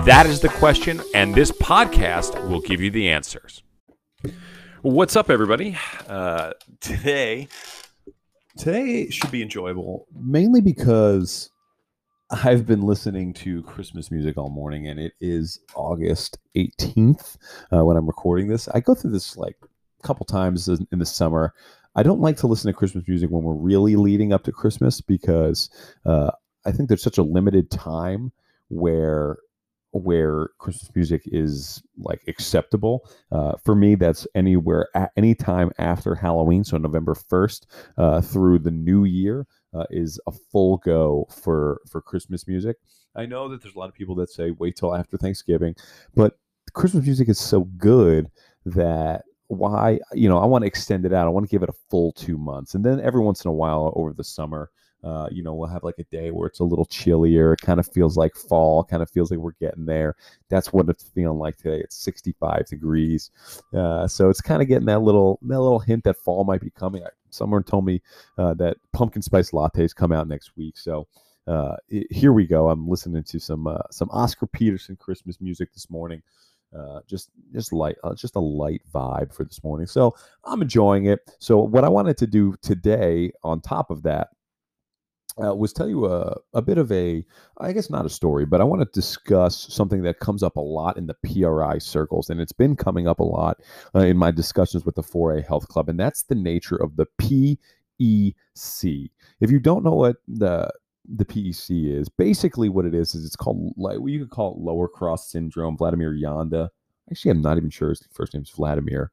That is the question, and this podcast will give you the answers. What's up, everybody? Uh, today, today should be enjoyable, mainly because I've been listening to Christmas music all morning, and it is August 18th uh, when I'm recording this. I go through this like a couple times in the summer. I don't like to listen to Christmas music when we're really leading up to Christmas because uh, I think there's such a limited time where where Christmas music is like acceptable. Uh, for me, that's anywhere at any time after Halloween, so November first uh, through the New Year uh, is a full go for for Christmas music. I know that there's a lot of people that say wait till after Thanksgiving, but Christmas music is so good that why you know I want to extend it out. I want to give it a full two months, and then every once in a while over the summer. Uh, you know, we'll have like a day where it's a little chillier. It kind of feels like fall. Kind of feels like we're getting there. That's what it's feeling like today. It's 65 degrees, uh, so it's kind of getting that little that little hint that fall might be coming. Someone told me uh, that pumpkin spice lattes come out next week, so uh, it, here we go. I'm listening to some uh, some Oscar Peterson Christmas music this morning. Uh, just just light uh, just a light vibe for this morning so i'm enjoying it so what i wanted to do today on top of that uh, was tell you a, a bit of a, I guess not a story, but I want to discuss something that comes up a lot in the PRI circles, and it's been coming up a lot uh, in my discussions with the 4A Health Club, and that's the nature of the PEC. If you don't know what the the PEC is, basically what it is is it's called like you could call it lower cross syndrome. Vladimir Janda. Actually, I'm not even sure his first name is Vladimir.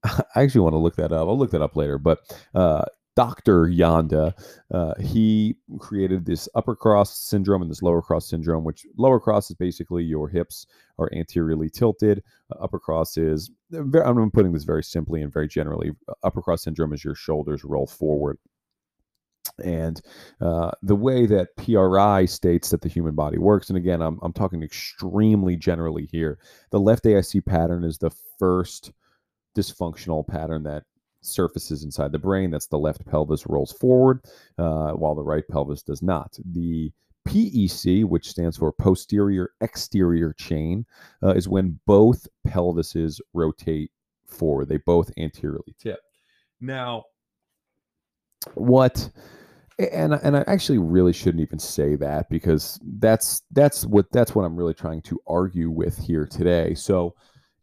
I actually want to look that up. I'll look that up later. But uh, Dr. Janda, uh, he created this upper cross syndrome and this lower cross syndrome, which lower cross is basically your hips are anteriorly tilted. Uh, upper cross is, I'm putting this very simply and very generally, upper cross syndrome is your shoulders roll forward. And uh, the way that PRI states that the human body works, and again, I'm, I'm talking extremely generally here, the left AIC pattern is the first dysfunctional pattern that surfaces inside the brain. That's the left pelvis rolls forward, uh, while the right pelvis does not. The PEC, which stands for posterior exterior chain, uh, is when both pelvises rotate forward. They both anteriorly tip. Now, what and and I actually really shouldn't even say that because that's that's what that's what I'm really trying to argue with here today. So,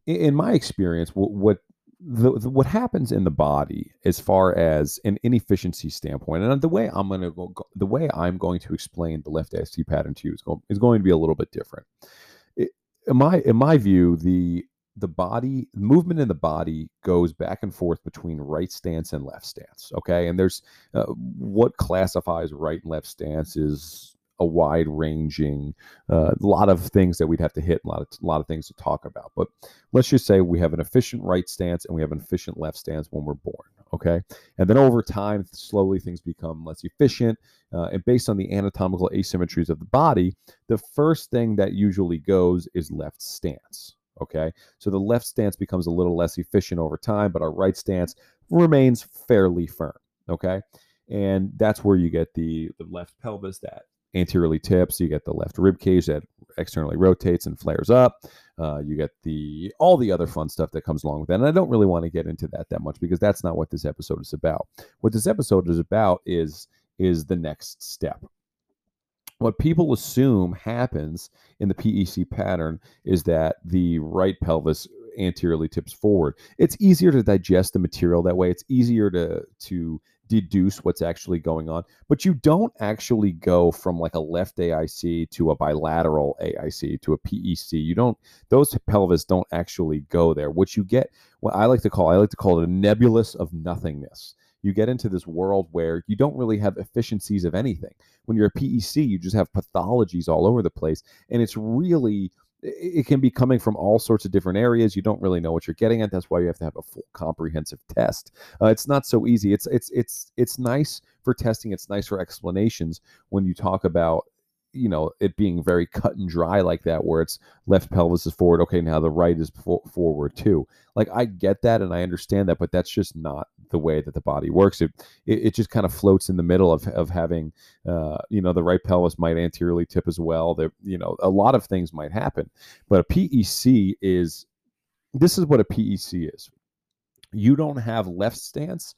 in my experience, what, what the, the, what happens in the body as far as an inefficiency standpoint and the way i'm going to go the way i'm going to explain the left AIC pattern to you is going, is going to be a little bit different. In my in my view the the body movement in the body goes back and forth between right stance and left stance okay? And there's uh, what classifies right and left stance is a wide ranging, uh, a lot of things that we'd have to hit, a lot of a lot of things to talk about. But let's just say we have an efficient right stance and we have an efficient left stance when we're born. Okay, and then over time, slowly things become less efficient, uh, and based on the anatomical asymmetries of the body, the first thing that usually goes is left stance. Okay, so the left stance becomes a little less efficient over time, but our right stance remains fairly firm. Okay, and that's where you get the the left pelvis that anteriorly tips. You get the left rib cage that externally rotates and flares up. Uh, you get the all the other fun stuff that comes along with that. And I don't really want to get into that that much because that's not what this episode is about. What this episode is about is is the next step. What people assume happens in the PEC pattern is that the right pelvis anteriorly tips forward. It's easier to digest the material that way. It's easier to to deduce what's actually going on. But you don't actually go from like a left AIC to a bilateral AIC to a PEC. You don't; those pelvis don't actually go there. What you get, what I like to call, I like to call it a nebulous of nothingness. You get into this world where you don't really have efficiencies of anything. When you're a PEC, you just have pathologies all over the place, and it's really it can be coming from all sorts of different areas. You don't really know what you're getting at. That's why you have to have a full comprehensive test. Uh, it's not so easy. It's it's it's it's nice for testing. It's nice for explanations when you talk about you know it being very cut and dry like that where it's left pelvis is forward okay now the right is for- forward too like i get that and i understand that but that's just not the way that the body works. It it, it just kind of floats in the middle of, of having uh, you know the right pelvis might anteriorly tip as well there you know a lot of things might happen. But a pec is this is what a pec is. You don't have left stance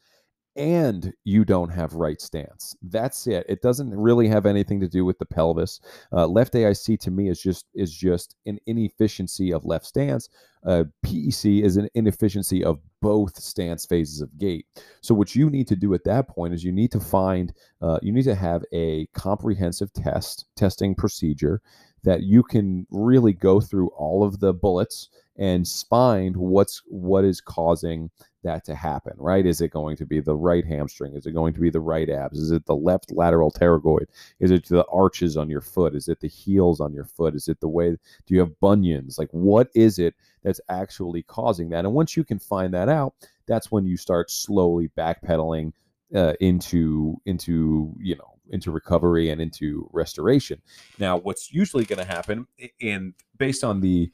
and you don't have right stance. That's it. It doesn't really have anything to do with the pelvis. Uh, left AIC to me is just is just an inefficiency of left stance. Uh, PEC is an inefficiency of both stance phases of gait. So what you need to do at that point is you need to find uh, you need to have a comprehensive test testing procedure that you can really go through all of the bullets and find what's what is causing that to happen, right? Is it going to be the right hamstring? Is it going to be the right abs? Is it the left lateral pterygoid? Is it the arches on your foot? Is it the heels on your foot? Is it the way do you have bunions? Like what is it that's actually causing that? And once you can find that out, that's when you start slowly backpedaling uh, into into you know into recovery and into restoration. Now, what's usually going to happen, and based on the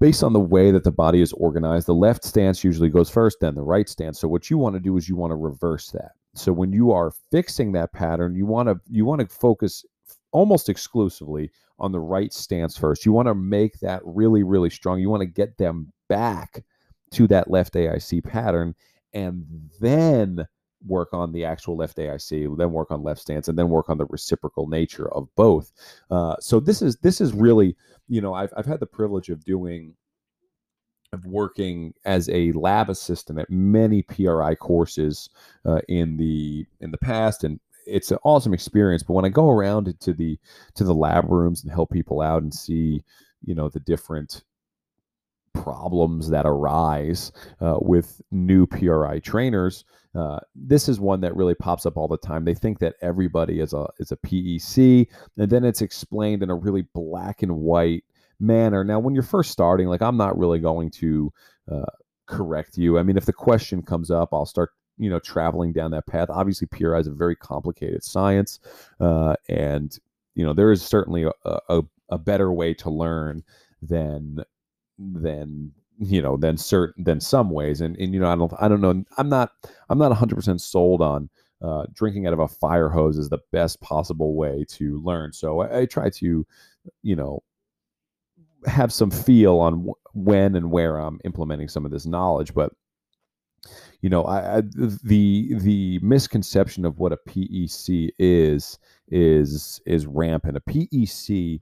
based on the way that the body is organized, the left stance usually goes first, then the right stance. So what you want to do is you want to reverse that. So when you are fixing that pattern, you want to you want to focus almost exclusively on the right stance first. You want to make that really really strong. You want to get them back to that left AIC pattern and then work on the actual left AIC, then work on left stance, and then work on the reciprocal nature of both. Uh, so this is this is really you know, I've, I've had the privilege of doing, of working as a lab assistant at many PRI courses uh, in the in the past, and it's an awesome experience. But when I go around to the to the lab rooms and help people out and see, you know, the different problems that arise uh, with new PRI trainers. Uh, this is one that really pops up all the time. They think that everybody is a is a PEC, and then it's explained in a really black and white manner. Now, when you're first starting, like I'm not really going to uh, correct you. I mean, if the question comes up, I'll start you know traveling down that path. Obviously, PRI is a very complicated science, uh, and you know there is certainly a, a, a better way to learn than than you know than certain than some ways and and you know i don't i don't know i'm not i'm not 100% sold on uh, drinking out of a fire hose is the best possible way to learn so i, I try to you know have some feel on w- when and where i'm implementing some of this knowledge but you know I, I, the the misconception of what a pec is is is rampant. A pec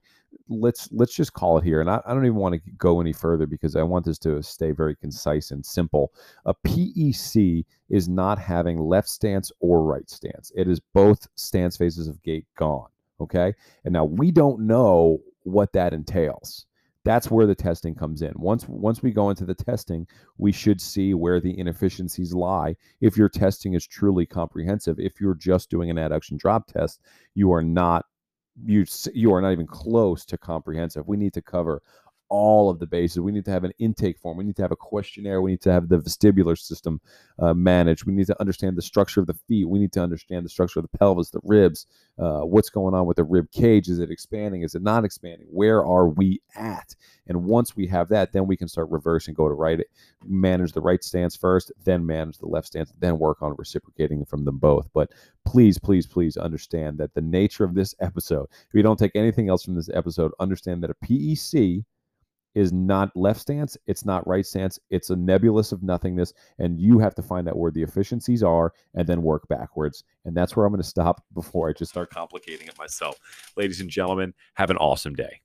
let's let's just call it here and I, I, don't even want to go any further because i want this to stay very concise and simple. A pec is not having left stance or right stance. It is both stance phases of gait gone okay? And now we don't know what that entails. That's where the testing comes in. Once once we go into the testing we should see where the inefficiencies lie. If your testing is truly comprehensive if you're just doing an adduction drop test you are not you you are not even close to comprehensive. We need to cover all of the bases. We need to have an intake form. We need to have a questionnaire. We need to have the vestibular system uh, managed. We need to understand the structure of the feet. We need to understand the structure of the pelvis, the ribs, uh, what's going on with the rib cage. Is it expanding? Is it not expanding? Where are we at? And once we have that, then we can start reversing, go to right, manage the right stance first, then manage the left stance, then work on reciprocating from them both. But please, please, please understand that the nature of this episode, if you don't take anything else from this episode, understand that a PEC is not left stance, it's not right stance, it's a nebulous of nothingness, and you have to find out where the efficiencies are and then work backwards. And that's where I'm going to stop before I just start complicating it myself. Ladies and gentlemen, have an awesome day.